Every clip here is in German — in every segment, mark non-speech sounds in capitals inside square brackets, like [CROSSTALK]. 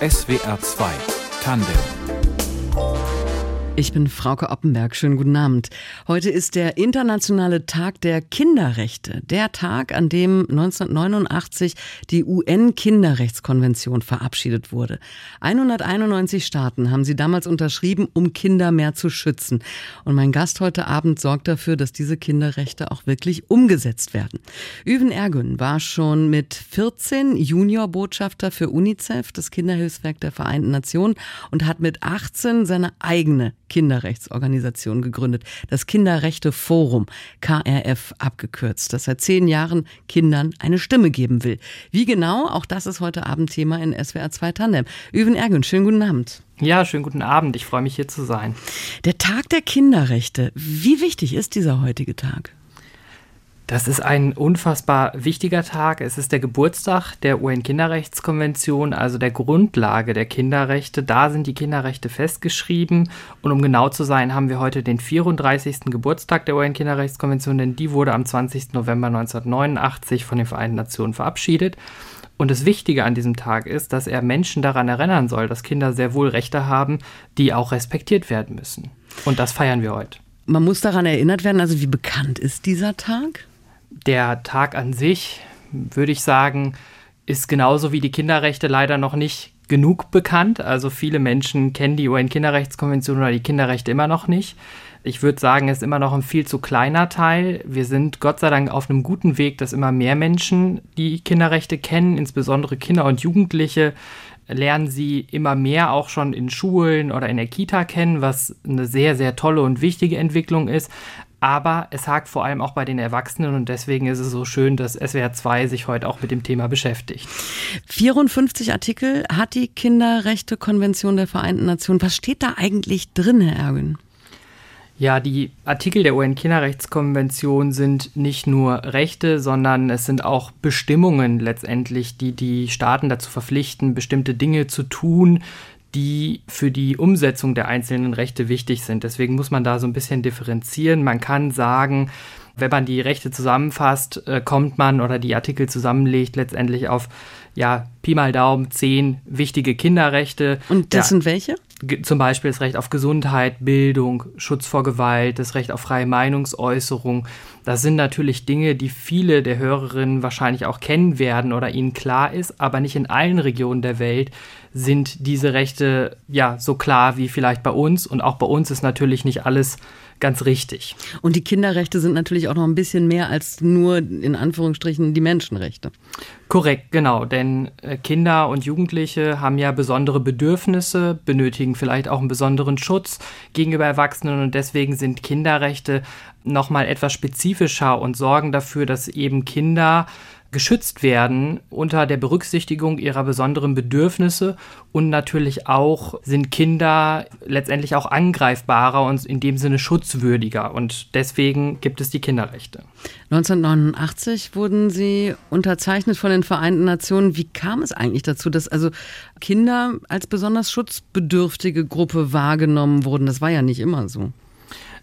SWR 2 Tandem ich bin Frauke Oppenberg. Schönen guten Abend. Heute ist der internationale Tag der Kinderrechte. Der Tag, an dem 1989 die UN-Kinderrechtskonvention verabschiedet wurde. 191 Staaten haben sie damals unterschrieben, um Kinder mehr zu schützen. Und mein Gast heute Abend sorgt dafür, dass diese Kinderrechte auch wirklich umgesetzt werden. Üven Ergün war schon mit 14 Juniorbotschafter für UNICEF, das Kinderhilfswerk der Vereinten Nationen, und hat mit 18 seine eigene Kinderrechtsorganisation gegründet, das Kinderrechte Forum, KRF abgekürzt, das seit zehn Jahren Kindern eine Stimme geben will. Wie genau, auch das ist heute Abend Thema in SWR 2 Tandem. Üven Ergün, schönen guten Abend. Ja, schönen guten Abend. Ich freue mich hier zu sein. Der Tag der Kinderrechte. Wie wichtig ist dieser heutige Tag? Das ist ein unfassbar wichtiger Tag. Es ist der Geburtstag der UN-Kinderrechtskonvention, also der Grundlage der Kinderrechte. Da sind die Kinderrechte festgeschrieben. Und um genau zu sein, haben wir heute den 34. Geburtstag der UN-Kinderrechtskonvention, denn die wurde am 20. November 1989 von den Vereinten Nationen verabschiedet. Und das Wichtige an diesem Tag ist, dass er Menschen daran erinnern soll, dass Kinder sehr wohl Rechte haben, die auch respektiert werden müssen. Und das feiern wir heute. Man muss daran erinnert werden, also wie bekannt ist dieser Tag? Der Tag an sich, würde ich sagen, ist genauso wie die Kinderrechte leider noch nicht genug bekannt. Also viele Menschen kennen die UN-Kinderrechtskonvention oder die Kinderrechte immer noch nicht. Ich würde sagen, es ist immer noch ein viel zu kleiner Teil. Wir sind Gott sei Dank auf einem guten Weg, dass immer mehr Menschen die Kinderrechte kennen, insbesondere Kinder und Jugendliche lernen sie immer mehr auch schon in Schulen oder in der Kita kennen, was eine sehr, sehr tolle und wichtige Entwicklung ist aber es hakt vor allem auch bei den Erwachsenen und deswegen ist es so schön, dass SWR 2 sich heute auch mit dem Thema beschäftigt. 54 Artikel hat die Kinderrechtekonvention der Vereinten Nationen. Was steht da eigentlich drin, Herr Erwin? Ja, die Artikel der UN-Kinderrechtskonvention sind nicht nur Rechte, sondern es sind auch Bestimmungen letztendlich, die die Staaten dazu verpflichten, bestimmte Dinge zu tun, die für die Umsetzung der einzelnen Rechte wichtig sind. Deswegen muss man da so ein bisschen differenzieren. Man kann sagen, wenn man die Rechte zusammenfasst, äh, kommt man oder die Artikel zusammenlegt letztendlich auf ja, Pi mal Daumen zehn wichtige Kinderrechte. Und das ja, sind welche? Zum Beispiel das Recht auf Gesundheit, Bildung, Schutz vor Gewalt, das Recht auf freie Meinungsäußerung. Das sind natürlich Dinge, die viele der Hörerinnen wahrscheinlich auch kennen werden oder ihnen klar ist, aber nicht in allen Regionen der Welt sind diese Rechte ja so klar wie vielleicht bei uns. Und auch bei uns ist natürlich nicht alles ganz richtig. Und die Kinderrechte sind natürlich auch noch ein bisschen mehr als nur in Anführungsstrichen die Menschenrechte. Korrekt, genau. Denn äh, Kinder und Jugendliche haben ja besondere Bedürfnisse, benötigen vielleicht auch einen besonderen Schutz gegenüber Erwachsenen und deswegen sind Kinderrechte nochmal etwas spezifischer und sorgen dafür, dass eben Kinder geschützt werden unter der Berücksichtigung ihrer besonderen Bedürfnisse und natürlich auch sind Kinder letztendlich auch angreifbarer und in dem Sinne schutzwürdiger und deswegen gibt es die Kinderrechte. 1989 wurden sie unterzeichnet von den Vereinten Nationen. Wie kam es eigentlich dazu, dass also Kinder als besonders schutzbedürftige Gruppe wahrgenommen wurden? Das war ja nicht immer so.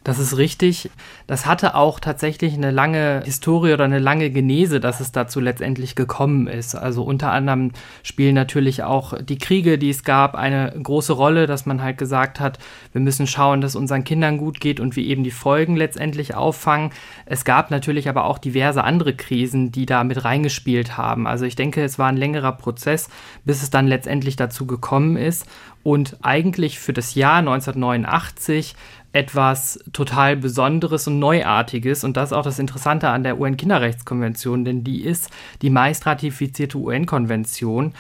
Das ist richtig. Das hatte auch tatsächlich eine lange Historie oder eine lange Genese, dass es dazu letztendlich gekommen ist. Also unter anderem spielen natürlich auch die Kriege, die es gab, eine große Rolle, dass man halt gesagt hat, wir müssen schauen, dass unseren Kindern gut geht und wir eben die Folgen letztendlich auffangen. Es gab natürlich aber auch diverse andere Krisen, die da mit reingespielt haben. Also ich denke, es war ein längerer Prozess, bis es dann letztendlich dazu gekommen ist. Und eigentlich für das Jahr 1989 etwas total Besonderes und Neuartiges. Und das ist auch das Interessante an der UN-Kinderrechtskonvention, denn die ist die meist ratifizierte UN-Konvention.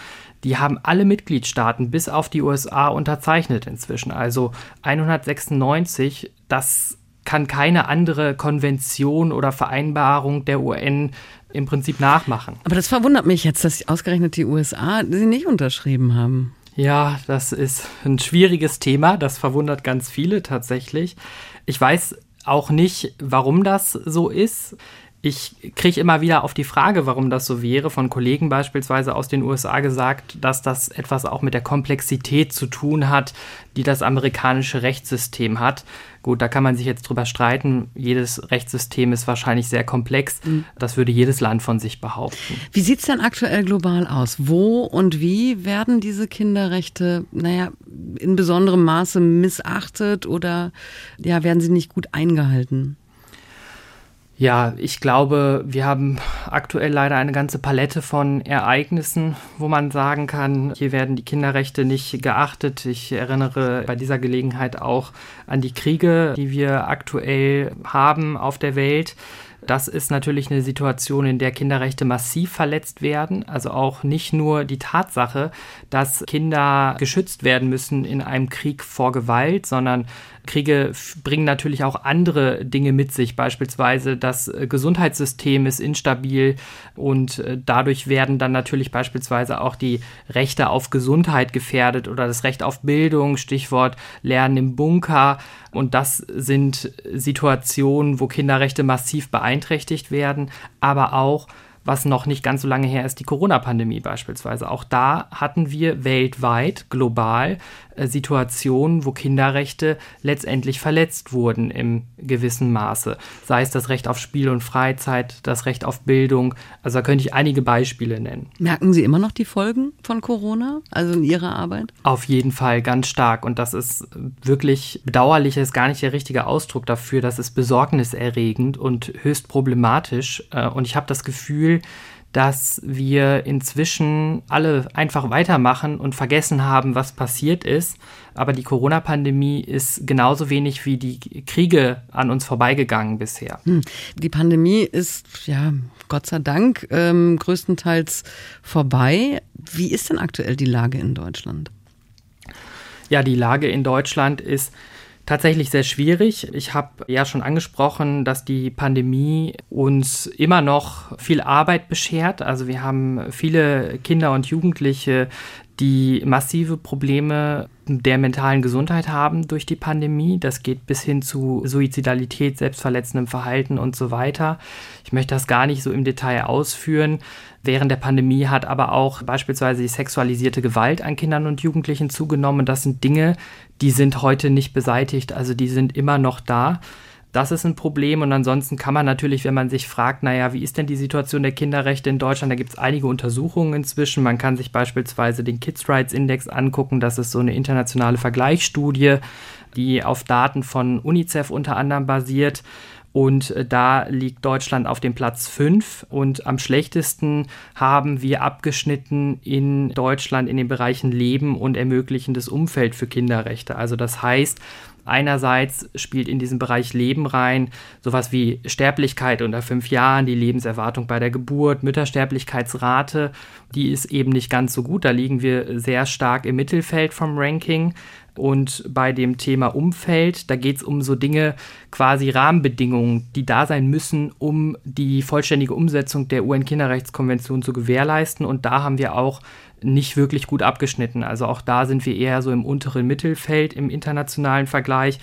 Die haben alle Mitgliedstaaten bis auf die USA unterzeichnet inzwischen. Also 196, das kann keine andere Konvention oder Vereinbarung der UN im Prinzip nachmachen. Aber das verwundert mich jetzt, dass ausgerechnet die USA sie nicht unterschrieben haben. Ja, das ist ein schwieriges Thema. Das verwundert ganz viele tatsächlich. Ich weiß auch nicht, warum das so ist. Ich kriege immer wieder auf die Frage, warum das so wäre, von Kollegen beispielsweise aus den USA gesagt, dass das etwas auch mit der Komplexität zu tun hat, die das amerikanische Rechtssystem hat. Gut, da kann man sich jetzt drüber streiten. Jedes Rechtssystem ist wahrscheinlich sehr komplex. Mhm. Das würde jedes Land von sich behaupten. Wie sieht es denn aktuell global aus? Wo und wie werden diese Kinderrechte, naja, in besonderem Maße missachtet oder ja, werden sie nicht gut eingehalten? Ja, ich glaube, wir haben aktuell leider eine ganze Palette von Ereignissen, wo man sagen kann, hier werden die Kinderrechte nicht geachtet. Ich erinnere bei dieser Gelegenheit auch an die Kriege, die wir aktuell haben auf der Welt. Das ist natürlich eine Situation, in der Kinderrechte massiv verletzt werden. Also auch nicht nur die Tatsache, dass Kinder geschützt werden müssen in einem Krieg vor Gewalt, sondern Kriege bringen natürlich auch andere Dinge mit sich. Beispielsweise das äh, Gesundheitssystem ist instabil und äh, dadurch werden dann natürlich beispielsweise auch die Rechte auf Gesundheit gefährdet oder das Recht auf Bildung, Stichwort Lernen im Bunker. Und das sind Situationen, wo Kinderrechte massiv beeinträchtigt werden, aber auch was noch nicht ganz so lange her ist, die Corona-Pandemie beispielsweise. Auch da hatten wir weltweit, global, äh, Situationen, wo Kinderrechte letztendlich verletzt wurden im gewissen Maße. Sei es das Recht auf Spiel und Freizeit, das Recht auf Bildung. Also da könnte ich einige Beispiele nennen. Merken Sie immer noch die Folgen von Corona, also in Ihrer Arbeit? Auf jeden Fall ganz stark. Und das ist wirklich bedauerlich, ist gar nicht der richtige Ausdruck dafür. Das ist besorgniserregend und höchst problematisch. Äh, und ich habe das Gefühl, dass wir inzwischen alle einfach weitermachen und vergessen haben, was passiert ist. Aber die Corona-Pandemie ist genauso wenig wie die Kriege an uns vorbeigegangen bisher. Hm. Die Pandemie ist, ja, Gott sei Dank, ähm, größtenteils vorbei. Wie ist denn aktuell die Lage in Deutschland? Ja, die Lage in Deutschland ist tatsächlich sehr schwierig. Ich habe ja schon angesprochen, dass die Pandemie uns immer noch viel Arbeit beschert. Also wir haben viele Kinder und Jugendliche, die massive Probleme der mentalen Gesundheit haben durch die Pandemie. Das geht bis hin zu Suizidalität, selbstverletzendem Verhalten und so weiter. Ich möchte das gar nicht so im Detail ausführen. Während der Pandemie hat aber auch beispielsweise die sexualisierte Gewalt an Kindern und Jugendlichen zugenommen. Das sind Dinge, die sind heute nicht beseitigt, also die sind immer noch da. Das ist ein Problem und ansonsten kann man natürlich, wenn man sich fragt, naja, wie ist denn die Situation der Kinderrechte in Deutschland, da gibt es einige Untersuchungen inzwischen. Man kann sich beispielsweise den Kids Rights Index angucken, das ist so eine internationale Vergleichsstudie, die auf Daten von UNICEF unter anderem basiert. Und äh, da liegt Deutschland auf dem Platz 5 und am schlechtesten haben wir abgeschnitten in Deutschland in den Bereichen Leben und ermöglichendes Umfeld für Kinderrechte. Also das heißt, Einerseits spielt in diesem Bereich Leben rein sowas wie Sterblichkeit unter fünf Jahren, die Lebenserwartung bei der Geburt, Müttersterblichkeitsrate, die ist eben nicht ganz so gut. Da liegen wir sehr stark im Mittelfeld vom Ranking. Und bei dem Thema Umfeld, da geht es um so Dinge, quasi Rahmenbedingungen, die da sein müssen, um die vollständige Umsetzung der UN-Kinderrechtskonvention zu gewährleisten. Und da haben wir auch nicht wirklich gut abgeschnitten. Also auch da sind wir eher so im unteren Mittelfeld im internationalen Vergleich.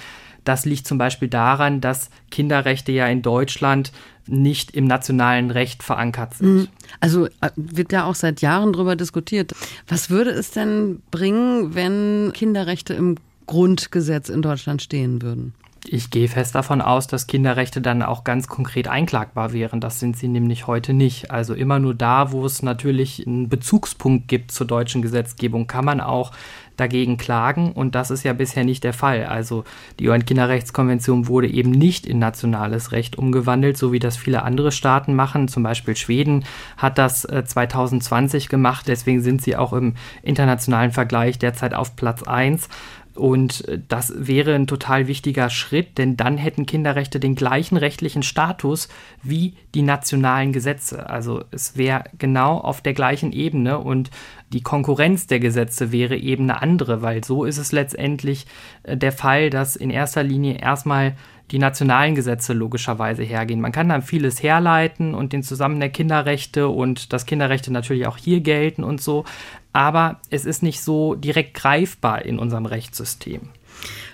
Das liegt zum Beispiel daran, dass Kinderrechte ja in Deutschland nicht im nationalen Recht verankert sind. Mhm. Also äh, wird ja auch seit Jahren darüber diskutiert. Was würde es denn bringen, wenn Kinderrechte im Grundgesetz in Deutschland stehen würden? Ich gehe fest davon aus, dass Kinderrechte dann auch ganz konkret einklagbar wären. Das sind sie nämlich heute nicht. Also immer nur da, wo es natürlich einen Bezugspunkt gibt zur deutschen Gesetzgebung, kann man auch dagegen klagen und das ist ja bisher nicht der Fall. Also die UN-Kinderrechtskonvention wurde eben nicht in nationales Recht umgewandelt, so wie das viele andere Staaten machen. Zum Beispiel Schweden hat das 2020 äh, gemacht, deswegen sind sie auch im internationalen Vergleich derzeit auf Platz 1. Und äh, das wäre ein total wichtiger Schritt, denn dann hätten Kinderrechte den gleichen rechtlichen Status wie die nationalen Gesetze. Also es wäre genau auf der gleichen Ebene und die Konkurrenz der Gesetze wäre eben eine andere, weil so ist es letztendlich äh, der Fall, dass in erster Linie erstmal die nationalen Gesetze logischerweise hergehen. Man kann dann vieles herleiten und den Zusammen der Kinderrechte und dass Kinderrechte natürlich auch hier gelten und so aber es ist nicht so direkt greifbar in unserem Rechtssystem.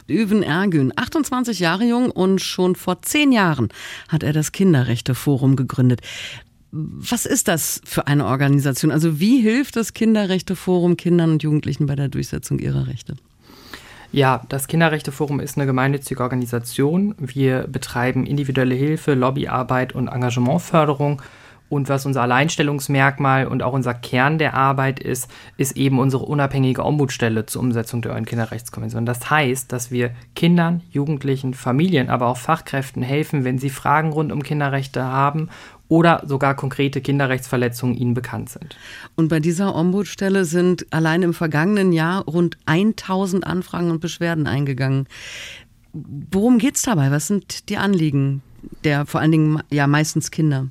Öven Ergün, 28 Jahre jung und schon vor zehn Jahren hat er das Kinderrechteforum gegründet. Was ist das für eine Organisation? Also wie hilft das Kinderrechteforum Kindern und Jugendlichen bei der Durchsetzung ihrer Rechte? Ja, das Kinderrechteforum ist eine gemeinnützige Organisation. Wir betreiben individuelle Hilfe, Lobbyarbeit und Engagementförderung und was unser Alleinstellungsmerkmal und auch unser Kern der Arbeit ist, ist eben unsere unabhängige Ombudsstelle zur Umsetzung der UN-Kinderrechtskonvention. Das heißt, dass wir Kindern, Jugendlichen, Familien, aber auch Fachkräften helfen, wenn sie Fragen rund um Kinderrechte haben oder sogar konkrete Kinderrechtsverletzungen ihnen bekannt sind. Und bei dieser Ombudsstelle sind allein im vergangenen Jahr rund 1000 Anfragen und Beschwerden eingegangen. Worum geht es dabei? Was sind die Anliegen der vor allen Dingen ja meistens Kinder?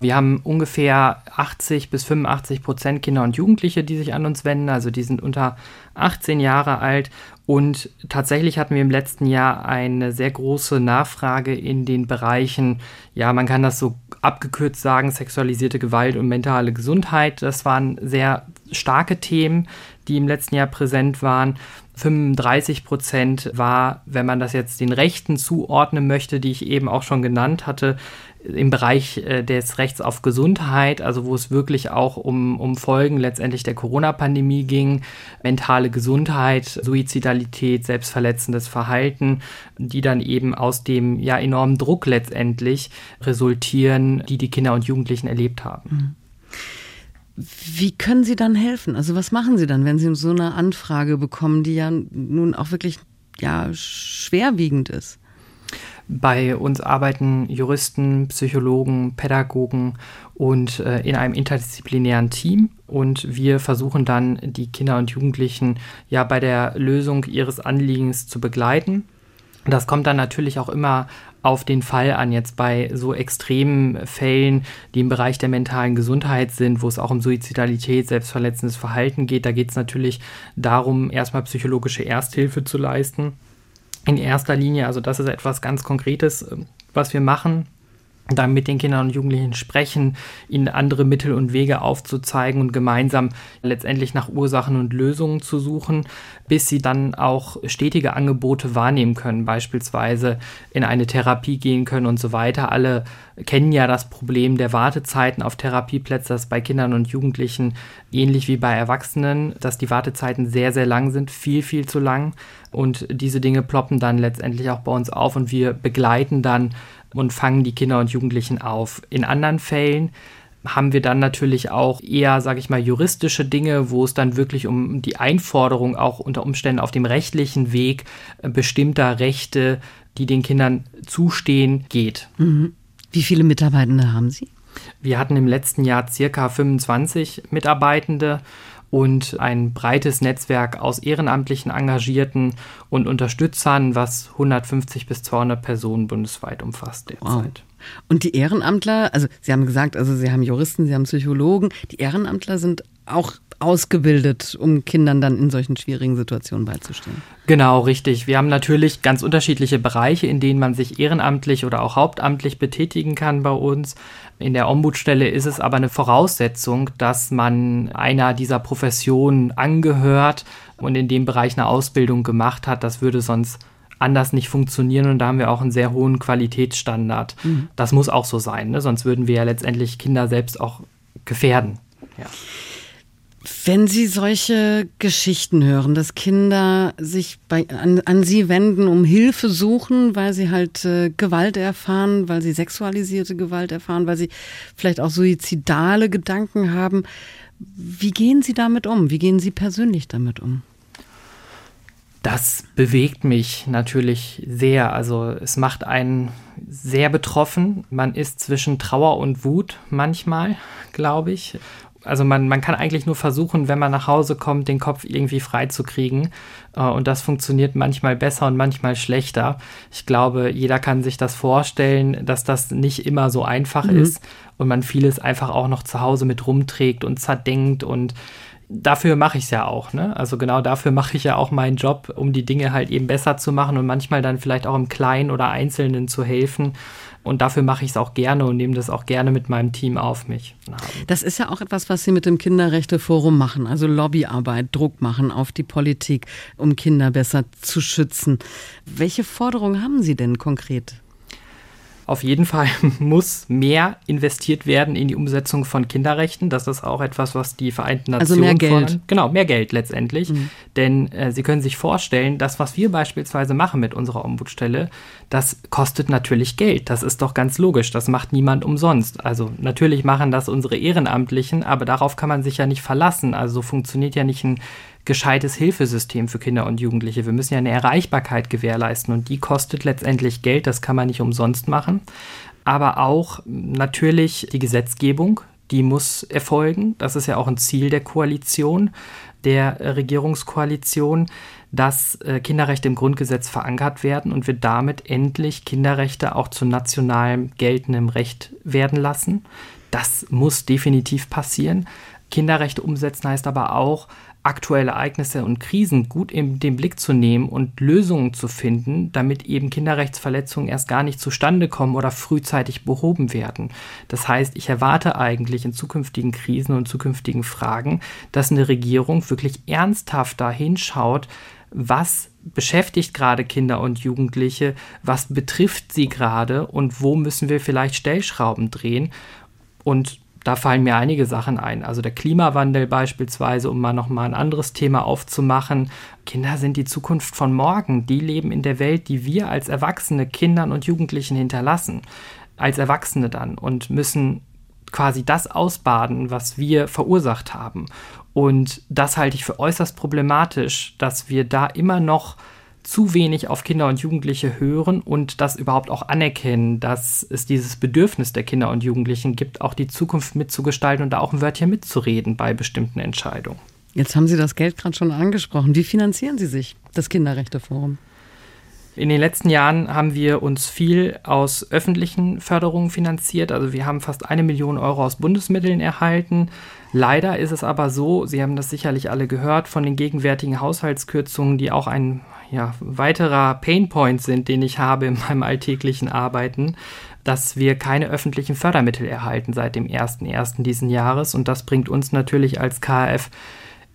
Wir haben ungefähr 80 bis 85 Prozent Kinder und Jugendliche, die sich an uns wenden. Also die sind unter 18 Jahre alt. Und tatsächlich hatten wir im letzten Jahr eine sehr große Nachfrage in den Bereichen, ja, man kann das so abgekürzt sagen, sexualisierte Gewalt und mentale Gesundheit. Das waren sehr starke Themen, die im letzten Jahr präsent waren. 35 Prozent war, wenn man das jetzt den Rechten zuordnen möchte, die ich eben auch schon genannt hatte, im Bereich äh, des Rechts auf Gesundheit, also wo es wirklich auch um, um Folgen letztendlich der Corona-Pandemie ging, mentale Gesundheit, Suizidalität, selbstverletzendes Verhalten, die dann eben aus dem ja enormen Druck letztendlich resultieren, die die Kinder und Jugendlichen erlebt haben. Mhm. Wie können Sie dann helfen? Also was machen Sie dann, wenn Sie so eine Anfrage bekommen, die ja nun auch wirklich ja schwerwiegend ist? Bei uns arbeiten Juristen, Psychologen, Pädagogen und äh, in einem interdisziplinären Team. Und wir versuchen dann, die Kinder und Jugendlichen ja bei der Lösung ihres Anliegens zu begleiten. Das kommt dann natürlich auch immer auf den Fall an, jetzt bei so extremen Fällen, die im Bereich der mentalen Gesundheit sind, wo es auch um Suizidalität, selbstverletzendes Verhalten geht. Da geht es natürlich darum, erstmal psychologische Ersthilfe zu leisten. In erster Linie, also das ist etwas ganz Konkretes, was wir machen dann mit den Kindern und Jugendlichen sprechen, ihnen andere Mittel und Wege aufzuzeigen und gemeinsam letztendlich nach Ursachen und Lösungen zu suchen, bis sie dann auch stetige Angebote wahrnehmen können, beispielsweise in eine Therapie gehen können und so weiter. Alle kennen ja das Problem der Wartezeiten auf Therapieplätze, das bei Kindern und Jugendlichen ähnlich wie bei Erwachsenen, dass die Wartezeiten sehr, sehr lang sind, viel, viel zu lang. Und diese Dinge ploppen dann letztendlich auch bei uns auf und wir begleiten dann und fangen die Kinder und Jugendlichen auf. In anderen Fällen haben wir dann natürlich auch eher, sage ich mal, juristische Dinge, wo es dann wirklich um die Einforderung auch unter Umständen auf dem rechtlichen Weg äh, bestimmter Rechte, die den Kindern zustehen, geht. Mhm. Wie viele Mitarbeitende haben Sie? Wir hatten im letzten Jahr circa 25 Mitarbeitende und ein breites Netzwerk aus ehrenamtlichen Engagierten und Unterstützern, was 150 bis 200 Personen bundesweit umfasst derzeit. Wow. Und die Ehrenamtler, also Sie haben gesagt, also Sie haben Juristen, Sie haben Psychologen, die Ehrenamtler sind auch ausgebildet, um Kindern dann in solchen schwierigen Situationen beizustehen. Genau, richtig. Wir haben natürlich ganz unterschiedliche Bereiche, in denen man sich ehrenamtlich oder auch hauptamtlich betätigen kann bei uns. In der Ombudsstelle ist es aber eine Voraussetzung, dass man einer dieser Professionen angehört und in dem Bereich eine Ausbildung gemacht hat. Das würde sonst anders nicht funktionieren und da haben wir auch einen sehr hohen Qualitätsstandard. Mhm. Das muss auch so sein, ne? sonst würden wir ja letztendlich Kinder selbst auch gefährden. Ja. Wenn Sie solche Geschichten hören, dass Kinder sich bei, an, an Sie wenden, um Hilfe suchen, weil sie halt äh, Gewalt erfahren, weil sie sexualisierte Gewalt erfahren, weil sie vielleicht auch suizidale Gedanken haben, wie gehen Sie damit um? Wie gehen Sie persönlich damit um? Das bewegt mich natürlich sehr. Also es macht einen sehr betroffen. Man ist zwischen Trauer und Wut manchmal, glaube ich also man, man kann eigentlich nur versuchen, wenn man nach Hause kommt, den Kopf irgendwie frei zu kriegen. Äh, und das funktioniert manchmal besser und manchmal schlechter. Ich glaube, jeder kann sich das vorstellen, dass das nicht immer so einfach mhm. ist und man vieles einfach auch noch zu Hause mit rumträgt und zerdenkt und dafür mache ich es ja auch. Ne? Also genau dafür mache ich ja auch meinen Job, um die Dinge halt eben besser zu machen und manchmal dann vielleicht auch im Kleinen oder Einzelnen zu helfen. Und dafür mache ich es auch gerne und nehme das auch gerne mit meinem Team auf mich. Das ist ja auch etwas, was Sie mit dem Kinderrechteforum machen, also Lobbyarbeit, Druck machen auf die Politik, um Kinder besser zu schützen. Welche Forderungen haben Sie denn konkret? Auf jeden Fall [LAUGHS] muss mehr investiert werden in die Umsetzung von Kinderrechten. Das ist auch etwas, was die Vereinten Nationen also mehr Geld. Fordern. Genau, mehr Geld letztendlich. Mhm. Denn äh, Sie können sich vorstellen, das, was wir beispielsweise machen mit unserer Ombudsstelle, das kostet natürlich Geld. Das ist doch ganz logisch. Das macht niemand umsonst. Also natürlich machen das unsere Ehrenamtlichen, aber darauf kann man sich ja nicht verlassen. Also so funktioniert ja nicht ein gescheites Hilfesystem für Kinder und Jugendliche. Wir müssen ja eine Erreichbarkeit gewährleisten und die kostet letztendlich Geld, das kann man nicht umsonst machen. Aber auch natürlich die Gesetzgebung, die muss erfolgen. Das ist ja auch ein Ziel der Koalition, der Regierungskoalition, dass äh, Kinderrechte im Grundgesetz verankert werden und wir damit endlich Kinderrechte auch zu nationalem geltendem Recht werden lassen. Das muss definitiv passieren. Kinderrechte umsetzen heißt aber auch, aktuelle Ereignisse und Krisen gut in den Blick zu nehmen und Lösungen zu finden, damit eben Kinderrechtsverletzungen erst gar nicht zustande kommen oder frühzeitig behoben werden. Das heißt, ich erwarte eigentlich in zukünftigen Krisen und zukünftigen Fragen, dass eine Regierung wirklich ernsthafter hinschaut, was beschäftigt gerade Kinder und Jugendliche, was betrifft sie gerade und wo müssen wir vielleicht Stellschrauben drehen. Und da fallen mir einige Sachen ein. Also der Klimawandel beispielsweise, um mal nochmal ein anderes Thema aufzumachen. Kinder sind die Zukunft von morgen. Die leben in der Welt, die wir als Erwachsene Kindern und Jugendlichen hinterlassen. Als Erwachsene dann und müssen quasi das ausbaden, was wir verursacht haben. Und das halte ich für äußerst problematisch, dass wir da immer noch zu wenig auf Kinder und Jugendliche hören und das überhaupt auch anerkennen, dass es dieses Bedürfnis der Kinder und Jugendlichen gibt, auch die Zukunft mitzugestalten und da auch ein Wörtchen mitzureden bei bestimmten Entscheidungen. Jetzt haben Sie das Geld gerade schon angesprochen. Wie finanzieren Sie sich, das Kinderrechteforum? In den letzten Jahren haben wir uns viel aus öffentlichen Förderungen finanziert. Also wir haben fast eine Million Euro aus Bundesmitteln erhalten. Leider ist es aber so, Sie haben das sicherlich alle gehört, von den gegenwärtigen Haushaltskürzungen, die auch ein ja, weiterer Painpoint sind, den ich habe in meinem alltäglichen Arbeiten, dass wir keine öffentlichen Fördermittel erhalten seit dem 01.01. diesen Jahres. Und das bringt uns natürlich als KF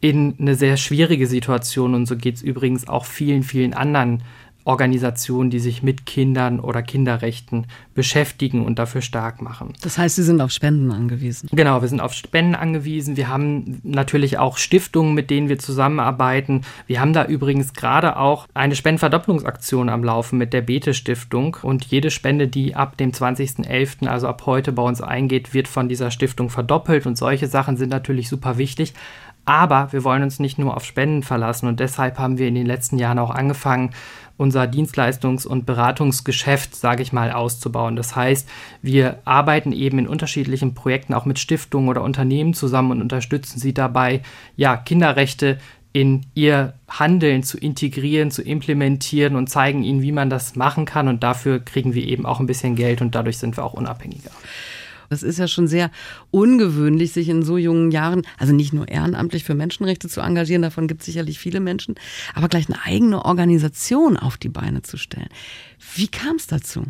in eine sehr schwierige Situation. Und so geht es übrigens auch vielen, vielen anderen Organisationen, die sich mit Kindern oder Kinderrechten beschäftigen und dafür stark machen. Das heißt, Sie sind auf Spenden angewiesen. Genau, wir sind auf Spenden angewiesen. Wir haben natürlich auch Stiftungen, mit denen wir zusammenarbeiten. Wir haben da übrigens gerade auch eine Spendenverdopplungsaktion am Laufen mit der Bete Stiftung und jede Spende, die ab dem 20.11., also ab heute bei uns eingeht, wird von dieser Stiftung verdoppelt und solche Sachen sind natürlich super wichtig. Aber wir wollen uns nicht nur auf Spenden verlassen und deshalb haben wir in den letzten Jahren auch angefangen, unser Dienstleistungs- und Beratungsgeschäft, sage ich mal, auszubauen. Das heißt, wir arbeiten eben in unterschiedlichen Projekten auch mit Stiftungen oder Unternehmen zusammen und unterstützen sie dabei, ja, Kinderrechte in ihr Handeln zu integrieren, zu implementieren und zeigen ihnen, wie man das machen kann. Und dafür kriegen wir eben auch ein bisschen Geld und dadurch sind wir auch unabhängiger. Das ist ja schon sehr ungewöhnlich, sich in so jungen Jahren, also nicht nur ehrenamtlich für Menschenrechte zu engagieren, davon gibt es sicherlich viele Menschen, aber gleich eine eigene Organisation auf die Beine zu stellen. Wie kam es dazu?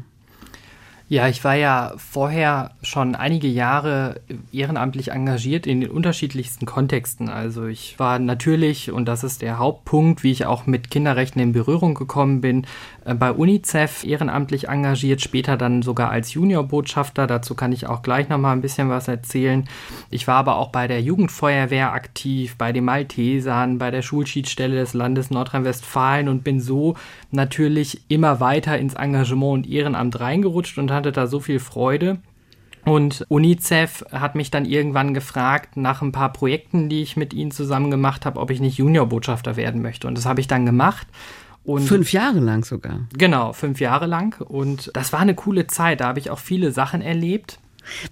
Ja, ich war ja vorher schon einige Jahre ehrenamtlich engagiert in den unterschiedlichsten Kontexten. Also ich war natürlich, und das ist der Hauptpunkt, wie ich auch mit Kinderrechten in Berührung gekommen bin, äh, bei UNICEF ehrenamtlich engagiert, später dann sogar als Juniorbotschafter. Dazu kann ich auch gleich nochmal ein bisschen was erzählen. Ich war aber auch bei der Jugendfeuerwehr aktiv, bei den Maltesern, bei der Schulschiedsstelle des Landes Nordrhein-Westfalen und bin so natürlich immer weiter ins Engagement und Ehrenamt reingerutscht und hatte da so viel Freude. Und UNICEF hat mich dann irgendwann gefragt, nach ein paar Projekten, die ich mit ihnen zusammen gemacht habe, ob ich nicht Juniorbotschafter werden möchte. Und das habe ich dann gemacht. Und fünf Jahre lang sogar. Genau, fünf Jahre lang. Und das war eine coole Zeit. Da habe ich auch viele Sachen erlebt.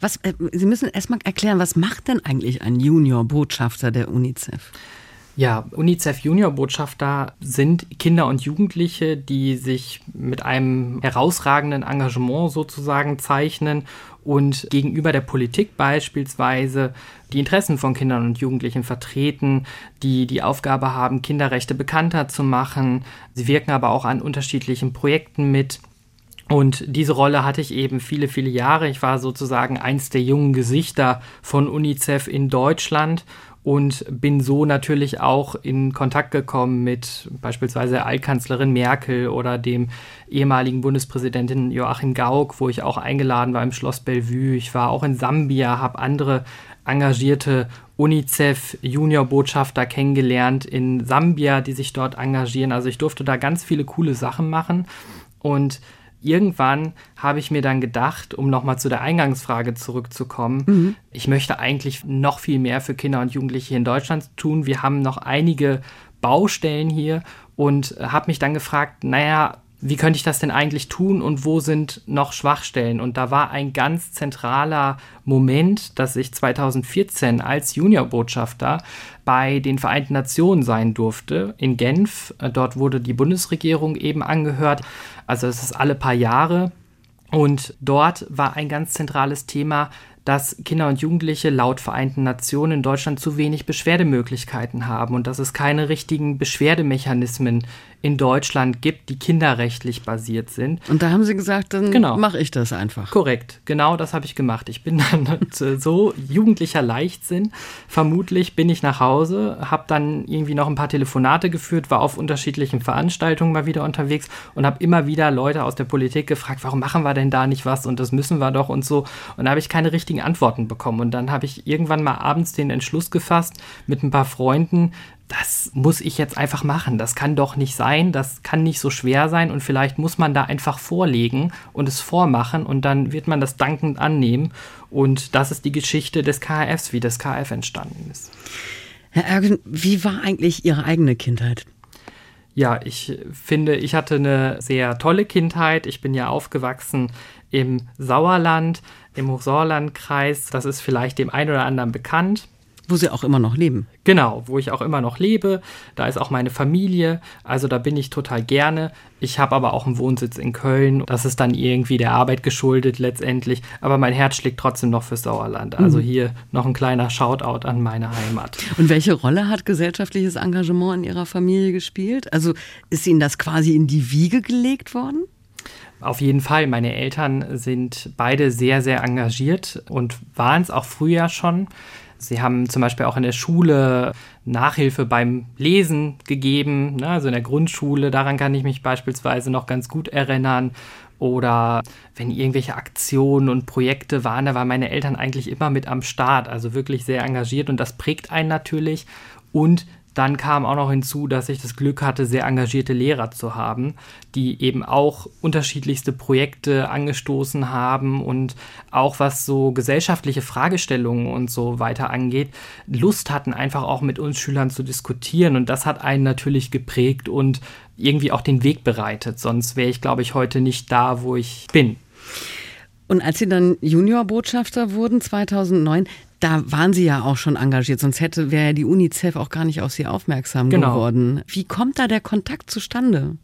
Was, äh, Sie müssen erstmal erklären, was macht denn eigentlich ein Juniorbotschafter der UNICEF? Ja, UNICEF Junior Botschafter sind Kinder und Jugendliche, die sich mit einem herausragenden Engagement sozusagen zeichnen und gegenüber der Politik beispielsweise die Interessen von Kindern und Jugendlichen vertreten, die die Aufgabe haben, Kinderrechte bekannter zu machen. Sie wirken aber auch an unterschiedlichen Projekten mit. Und diese Rolle hatte ich eben viele, viele Jahre. Ich war sozusagen eins der jungen Gesichter von UNICEF in Deutschland und bin so natürlich auch in Kontakt gekommen mit beispielsweise Altkanzlerin Merkel oder dem ehemaligen Bundespräsidenten Joachim Gauck, wo ich auch eingeladen war im Schloss Bellevue. Ich war auch in Sambia, habe andere engagierte UNICEF Juniorbotschafter kennengelernt in Sambia, die sich dort engagieren. Also ich durfte da ganz viele coole Sachen machen und irgendwann habe ich mir dann gedacht, um nochmal zu der Eingangsfrage zurückzukommen, mhm. ich möchte eigentlich noch viel mehr für Kinder und Jugendliche hier in Deutschland tun. Wir haben noch einige Baustellen hier und habe mich dann gefragt, naja, wie könnte ich das denn eigentlich tun und wo sind noch Schwachstellen? Und da war ein ganz zentraler Moment, dass ich 2014 als Juniorbotschafter bei den Vereinten Nationen sein durfte in Genf. Dort wurde die Bundesregierung eben angehört. Also es ist alle paar Jahre. Und dort war ein ganz zentrales Thema dass Kinder und Jugendliche laut Vereinten Nationen in Deutschland zu wenig Beschwerdemöglichkeiten haben und dass es keine richtigen Beschwerdemechanismen in Deutschland gibt, die kinderrechtlich basiert sind. Und da haben Sie gesagt, dann genau. mache ich das einfach. Korrekt, genau das habe ich gemacht. Ich bin dann [LAUGHS] so jugendlicher Leichtsinn. Vermutlich bin ich nach Hause, habe dann irgendwie noch ein paar Telefonate geführt, war auf unterschiedlichen Veranstaltungen mal wieder unterwegs und habe immer wieder Leute aus der Politik gefragt, warum machen wir denn da nicht was und das müssen wir doch und so. Und da habe ich keine richtigen Antworten bekommen. Und dann habe ich irgendwann mal abends den Entschluss gefasst, mit ein paar Freunden das muss ich jetzt einfach machen. Das kann doch nicht sein, das kann nicht so schwer sein und vielleicht muss man da einfach vorlegen und es vormachen und dann wird man das dankend annehmen. Und das ist die Geschichte des KFs, wie das KF entstanden ist. Herr Ergen, wie war eigentlich Ihre eigene Kindheit? Ja, ich finde, ich hatte eine sehr tolle Kindheit. Ich bin ja aufgewachsen im Sauerland, im Hochsauerlandkreis. Das ist vielleicht dem einen oder anderen bekannt. Wo sie auch immer noch leben. Genau, wo ich auch immer noch lebe. Da ist auch meine Familie. Also da bin ich total gerne. Ich habe aber auch einen Wohnsitz in Köln. Das ist dann irgendwie der Arbeit geschuldet letztendlich. Aber mein Herz schlägt trotzdem noch fürs Sauerland. Also mhm. hier noch ein kleiner Shoutout an meine Heimat. Und welche Rolle hat gesellschaftliches Engagement in Ihrer Familie gespielt? Also ist Ihnen das quasi in die Wiege gelegt worden? Auf jeden Fall. Meine Eltern sind beide sehr, sehr engagiert und waren es auch früher schon. Sie haben zum Beispiel auch in der Schule Nachhilfe beim Lesen gegeben, ne? also in der Grundschule. Daran kann ich mich beispielsweise noch ganz gut erinnern. Oder wenn irgendwelche Aktionen und Projekte waren, da waren meine Eltern eigentlich immer mit am Start, also wirklich sehr engagiert und das prägt einen natürlich. Und dann kam auch noch hinzu, dass ich das Glück hatte, sehr engagierte Lehrer zu haben, die eben auch unterschiedlichste Projekte angestoßen haben und auch was so gesellschaftliche Fragestellungen und so weiter angeht, Lust hatten, einfach auch mit uns Schülern zu diskutieren. Und das hat einen natürlich geprägt und irgendwie auch den Weg bereitet. Sonst wäre ich, glaube ich, heute nicht da, wo ich bin. Und als Sie dann Juniorbotschafter wurden 2009, da waren Sie ja auch schon engagiert, sonst hätte wäre ja die UNICEF auch gar nicht auf Sie aufmerksam genau. geworden. Wie kommt da der Kontakt zustande?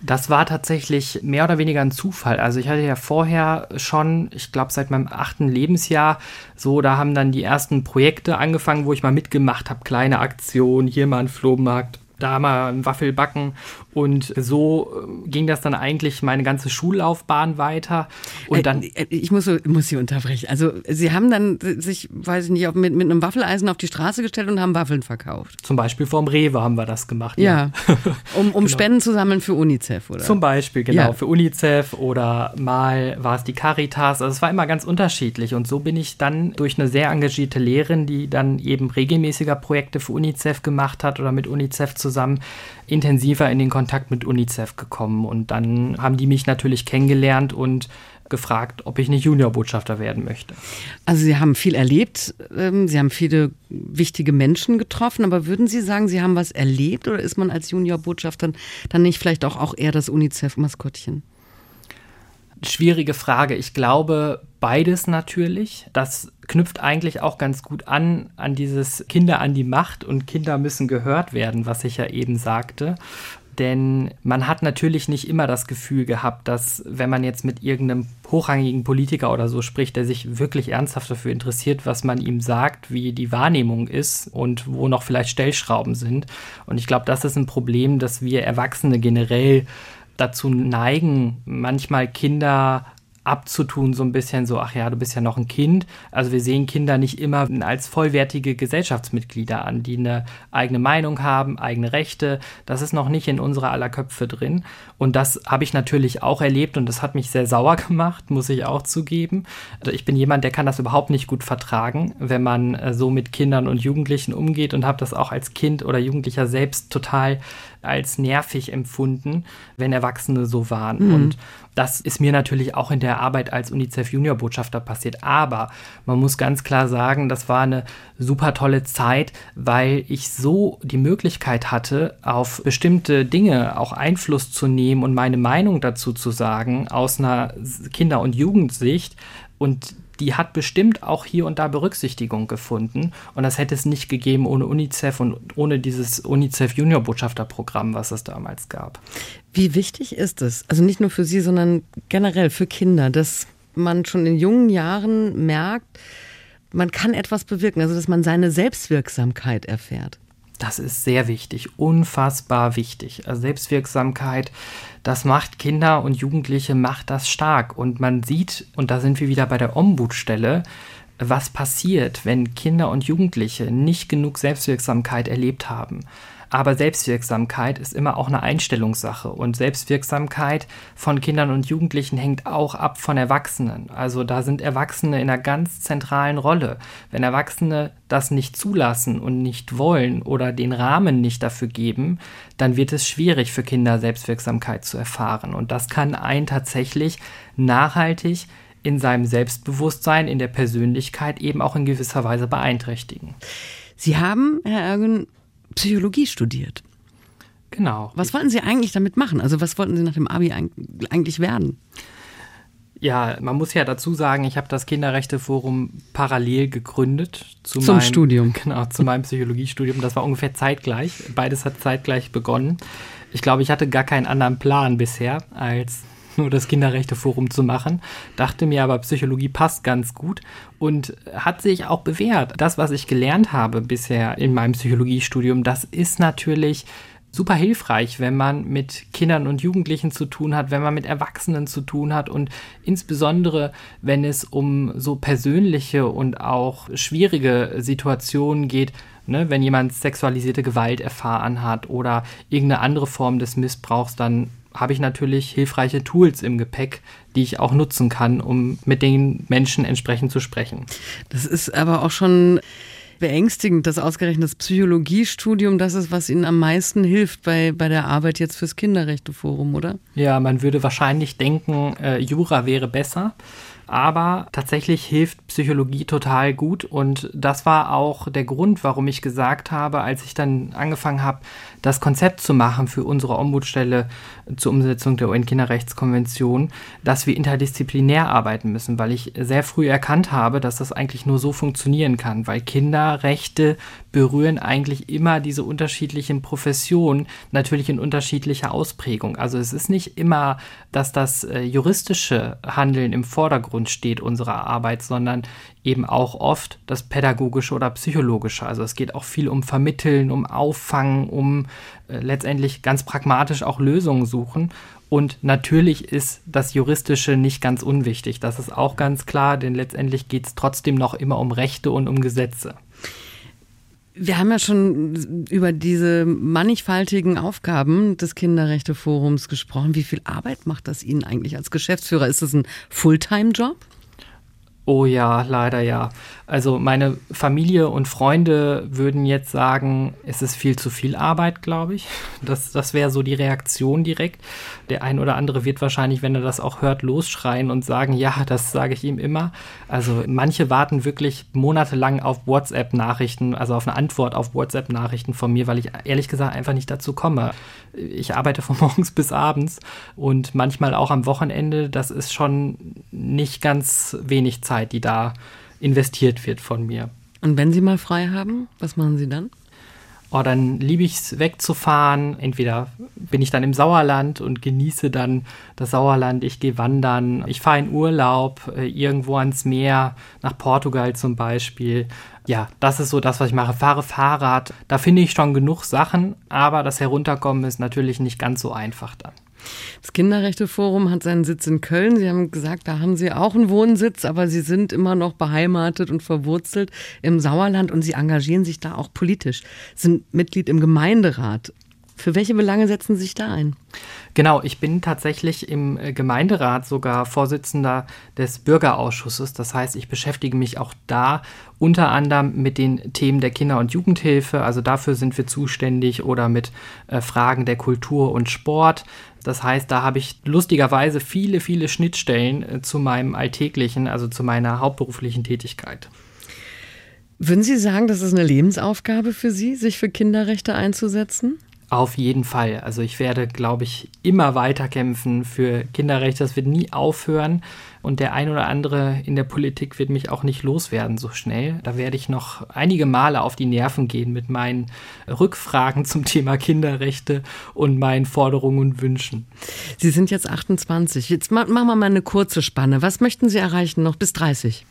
Das war tatsächlich mehr oder weniger ein Zufall. Also ich hatte ja vorher schon, ich glaube seit meinem achten Lebensjahr, so, da haben dann die ersten Projekte angefangen, wo ich mal mitgemacht habe, kleine Aktionen, hier mal ein Flohmarkt, da mal einen Waffel backen. Und so äh, ging das dann eigentlich meine ganze Schullaufbahn weiter. Und dann äh, ich muss, muss Sie unterbrechen. Also Sie haben dann sich, weiß ich nicht, mit, mit einem Waffeleisen auf die Straße gestellt und haben Waffeln verkauft. Zum Beispiel vorm Rewe haben wir das gemacht. Ja, ja. [LAUGHS] um, um genau. Spenden zu sammeln für UNICEF, oder? Zum Beispiel, genau, ja. für UNICEF oder mal war es die Caritas. Also es war immer ganz unterschiedlich. Und so bin ich dann durch eine sehr engagierte Lehrerin, die dann eben regelmäßiger Projekte für UNICEF gemacht hat oder mit UNICEF zusammen, intensiver in den Kontakt mit UNICEF gekommen. Und dann haben die mich natürlich kennengelernt und gefragt, ob ich nicht Juniorbotschafter werden möchte. Also Sie haben viel erlebt, ähm, Sie haben viele wichtige Menschen getroffen, aber würden Sie sagen, Sie haben was erlebt oder ist man als Juniorbotschafter dann nicht vielleicht auch, auch eher das UNICEF-Maskottchen? Schwierige Frage. Ich glaube, beides natürlich. Das knüpft eigentlich auch ganz gut an an dieses Kinder an die Macht und Kinder müssen gehört werden, was ich ja eben sagte. Denn man hat natürlich nicht immer das Gefühl gehabt, dass wenn man jetzt mit irgendeinem hochrangigen Politiker oder so spricht, der sich wirklich ernsthaft dafür interessiert, was man ihm sagt, wie die Wahrnehmung ist und wo noch vielleicht Stellschrauben sind. Und ich glaube, das ist ein Problem, dass wir Erwachsene generell dazu neigen, manchmal Kinder abzutun, so ein bisschen so, ach ja, du bist ja noch ein Kind. Also wir sehen Kinder nicht immer als vollwertige Gesellschaftsmitglieder an, die eine eigene Meinung haben, eigene Rechte. Das ist noch nicht in unserer aller Köpfe drin. Und das habe ich natürlich auch erlebt und das hat mich sehr sauer gemacht, muss ich auch zugeben. Also ich bin jemand, der kann das überhaupt nicht gut vertragen, wenn man äh, so mit Kindern und Jugendlichen umgeht und habe das auch als Kind oder Jugendlicher selbst total als nervig empfunden, wenn Erwachsene so waren. Mhm. Und das ist mir natürlich auch in der Arbeit als UNICEF Junior Botschafter passiert. Aber man muss ganz klar sagen, das war eine super tolle Zeit, weil ich so die Möglichkeit hatte, auf bestimmte Dinge auch Einfluss zu nehmen und meine Meinung dazu zu sagen aus einer Kinder- und Jugendsicht. Und die hat bestimmt auch hier und da Berücksichtigung gefunden. Und das hätte es nicht gegeben ohne UNICEF und ohne dieses UNICEF Junior Botschafterprogramm, was es damals gab. Wie wichtig ist es, also nicht nur für Sie, sondern generell für Kinder, dass man schon in jungen Jahren merkt, man kann etwas bewirken, also dass man seine Selbstwirksamkeit erfährt? Das ist sehr wichtig, unfassbar wichtig. Also Selbstwirksamkeit, das macht Kinder und Jugendliche, macht das stark. Und man sieht, und da sind wir wieder bei der Ombudsstelle, was passiert, wenn Kinder und Jugendliche nicht genug Selbstwirksamkeit erlebt haben. Aber Selbstwirksamkeit ist immer auch eine Einstellungssache und Selbstwirksamkeit von Kindern und Jugendlichen hängt auch ab von Erwachsenen. Also da sind Erwachsene in einer ganz zentralen Rolle. Wenn Erwachsene das nicht zulassen und nicht wollen oder den Rahmen nicht dafür geben, dann wird es schwierig für Kinder Selbstwirksamkeit zu erfahren. Und das kann einen tatsächlich nachhaltig in seinem Selbstbewusstsein, in der Persönlichkeit eben auch in gewisser Weise beeinträchtigen. Sie haben, Herr Ergen, Psychologie studiert. Genau. Was wollten Sie eigentlich damit machen? Also was wollten Sie nach dem Abi eigentlich werden? Ja, man muss ja dazu sagen, ich habe das Kinderrechteforum parallel gegründet zu zum meinem, Studium. Genau, zu meinem Psychologiestudium. Das war ungefähr zeitgleich. Beides hat zeitgleich begonnen. Ich glaube, ich hatte gar keinen anderen Plan bisher, als [LAUGHS] nur das Kinderrechteforum zu machen. Dachte mir aber, Psychologie passt ganz gut und hat sich auch bewährt. Das, was ich gelernt habe bisher in meinem Psychologiestudium, das ist natürlich super hilfreich, wenn man mit Kindern und Jugendlichen zu tun hat, wenn man mit Erwachsenen zu tun hat und insbesondere, wenn es um so persönliche und auch schwierige Situationen geht, ne, wenn jemand sexualisierte Gewalt erfahren hat oder irgendeine andere Form des Missbrauchs, dann habe ich natürlich hilfreiche Tools im Gepäck, die ich auch nutzen kann, um mit den Menschen entsprechend zu sprechen. Das ist aber auch schon beängstigend, dass ausgerechnet das Psychologiestudium das ist, was Ihnen am meisten hilft bei, bei der Arbeit jetzt fürs Kinderrechteforum, oder? Ja, man würde wahrscheinlich denken, äh, Jura wäre besser aber tatsächlich hilft Psychologie total gut und das war auch der Grund, warum ich gesagt habe, als ich dann angefangen habe, das Konzept zu machen für unsere Ombudsstelle zur Umsetzung der UN-Kinderrechtskonvention, dass wir interdisziplinär arbeiten müssen, weil ich sehr früh erkannt habe, dass das eigentlich nur so funktionieren kann, weil Kinderrechte berühren eigentlich immer diese unterschiedlichen Professionen, natürlich in unterschiedlicher Ausprägung. Also es ist nicht immer, dass das äh, juristische Handeln im Vordergrund steht unserer Arbeit, sondern eben auch oft das pädagogische oder psychologische. Also es geht auch viel um Vermitteln, um Auffangen, um äh, letztendlich ganz pragmatisch auch Lösungen suchen. Und natürlich ist das Juristische nicht ganz unwichtig. Das ist auch ganz klar, denn letztendlich geht es trotzdem noch immer um Rechte und um Gesetze. Wir haben ja schon über diese mannigfaltigen Aufgaben des Kinderrechteforums gesprochen. Wie viel Arbeit macht das Ihnen eigentlich als Geschäftsführer? Ist das ein Fulltime-Job? Oh ja, leider ja. Also meine Familie und Freunde würden jetzt sagen, es ist viel zu viel Arbeit, glaube ich. Das, das wäre so die Reaktion direkt. Der ein oder andere wird wahrscheinlich, wenn er das auch hört, losschreien und sagen, ja, das sage ich ihm immer. Also manche warten wirklich monatelang auf WhatsApp-Nachrichten, also auf eine Antwort auf WhatsApp-Nachrichten von mir, weil ich ehrlich gesagt einfach nicht dazu komme. Ich arbeite von [LAUGHS] morgens bis abends und manchmal auch am Wochenende. Das ist schon nicht ganz wenig Zeit, die da investiert wird von mir. Und wenn Sie mal frei haben, was machen Sie dann? Oh, dann liebe ich es wegzufahren. Entweder bin ich dann im Sauerland und genieße dann das Sauerland, ich gehe wandern, ich fahre in Urlaub, äh, irgendwo ans Meer, nach Portugal zum Beispiel. Ja, das ist so das, was ich mache. Fahre Fahrrad. Da finde ich schon genug Sachen, aber das Herunterkommen ist natürlich nicht ganz so einfach dann. Das Kinderrechteforum hat seinen Sitz in Köln. Sie haben gesagt, da haben Sie auch einen Wohnsitz, aber Sie sind immer noch beheimatet und verwurzelt im Sauerland und Sie engagieren sich da auch politisch, sind Mitglied im Gemeinderat. Für welche Belange setzen Sie sich da ein? Genau, ich bin tatsächlich im äh, Gemeinderat sogar Vorsitzender des Bürgerausschusses. Das heißt, ich beschäftige mich auch da unter anderem mit den Themen der Kinder- und Jugendhilfe. Also dafür sind wir zuständig oder mit äh, Fragen der Kultur und Sport. Das heißt, da habe ich lustigerweise viele, viele Schnittstellen äh, zu meinem alltäglichen, also zu meiner hauptberuflichen Tätigkeit. Würden Sie sagen, das ist eine Lebensaufgabe für Sie, sich für Kinderrechte einzusetzen? Auf jeden Fall. Also ich werde, glaube ich, immer weiter kämpfen für Kinderrechte. Das wird nie aufhören. Und der ein oder andere in der Politik wird mich auch nicht loswerden so schnell. Da werde ich noch einige Male auf die Nerven gehen mit meinen Rückfragen zum Thema Kinderrechte und meinen Forderungen und Wünschen. Sie sind jetzt 28. Jetzt machen wir mal eine kurze Spanne. Was möchten Sie erreichen noch bis 30?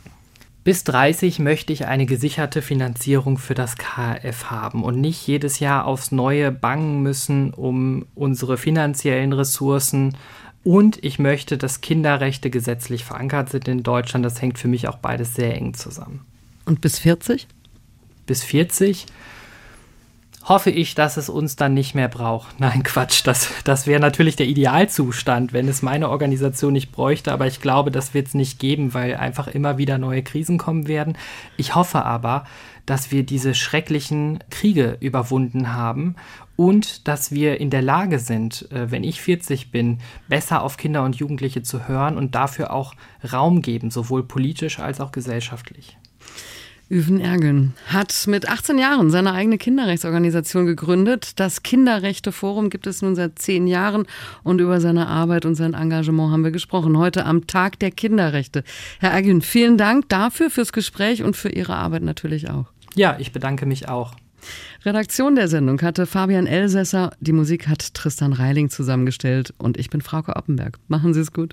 Bis 30 möchte ich eine gesicherte Finanzierung für das KF haben und nicht jedes Jahr aufs Neue bangen müssen um unsere finanziellen Ressourcen. Und ich möchte, dass Kinderrechte gesetzlich verankert sind in Deutschland. Das hängt für mich auch beides sehr eng zusammen. Und bis 40? Bis 40 hoffe ich, dass es uns dann nicht mehr braucht. [LAUGHS] Nein, Quatsch, das, das wäre natürlich der Idealzustand, wenn es meine Organisation nicht bräuchte, aber ich glaube, das wird es nicht geben, weil einfach immer wieder neue Krisen kommen werden. Ich hoffe aber, dass wir diese schrecklichen Kriege überwunden haben und dass wir in der Lage sind, äh, wenn ich 40 bin, besser auf Kinder und Jugendliche zu hören und dafür auch Raum geben, sowohl politisch als auch gesellschaftlich. Üven Ergen hat mit 18 Jahren seine eigene Kinderrechtsorganisation gegründet. Das Kinderrechteforum gibt es nun seit zehn Jahren und über seine Arbeit und sein Engagement haben wir gesprochen. Heute am Tag der Kinderrechte. Herr Ergen, vielen Dank dafür, fürs Gespräch und für Ihre Arbeit natürlich auch. Ja, ich bedanke mich auch. Redaktion der Sendung hatte Fabian Elsässer. Die Musik hat Tristan Reiling zusammengestellt und ich bin Frauke Oppenberg. Machen Sie es gut.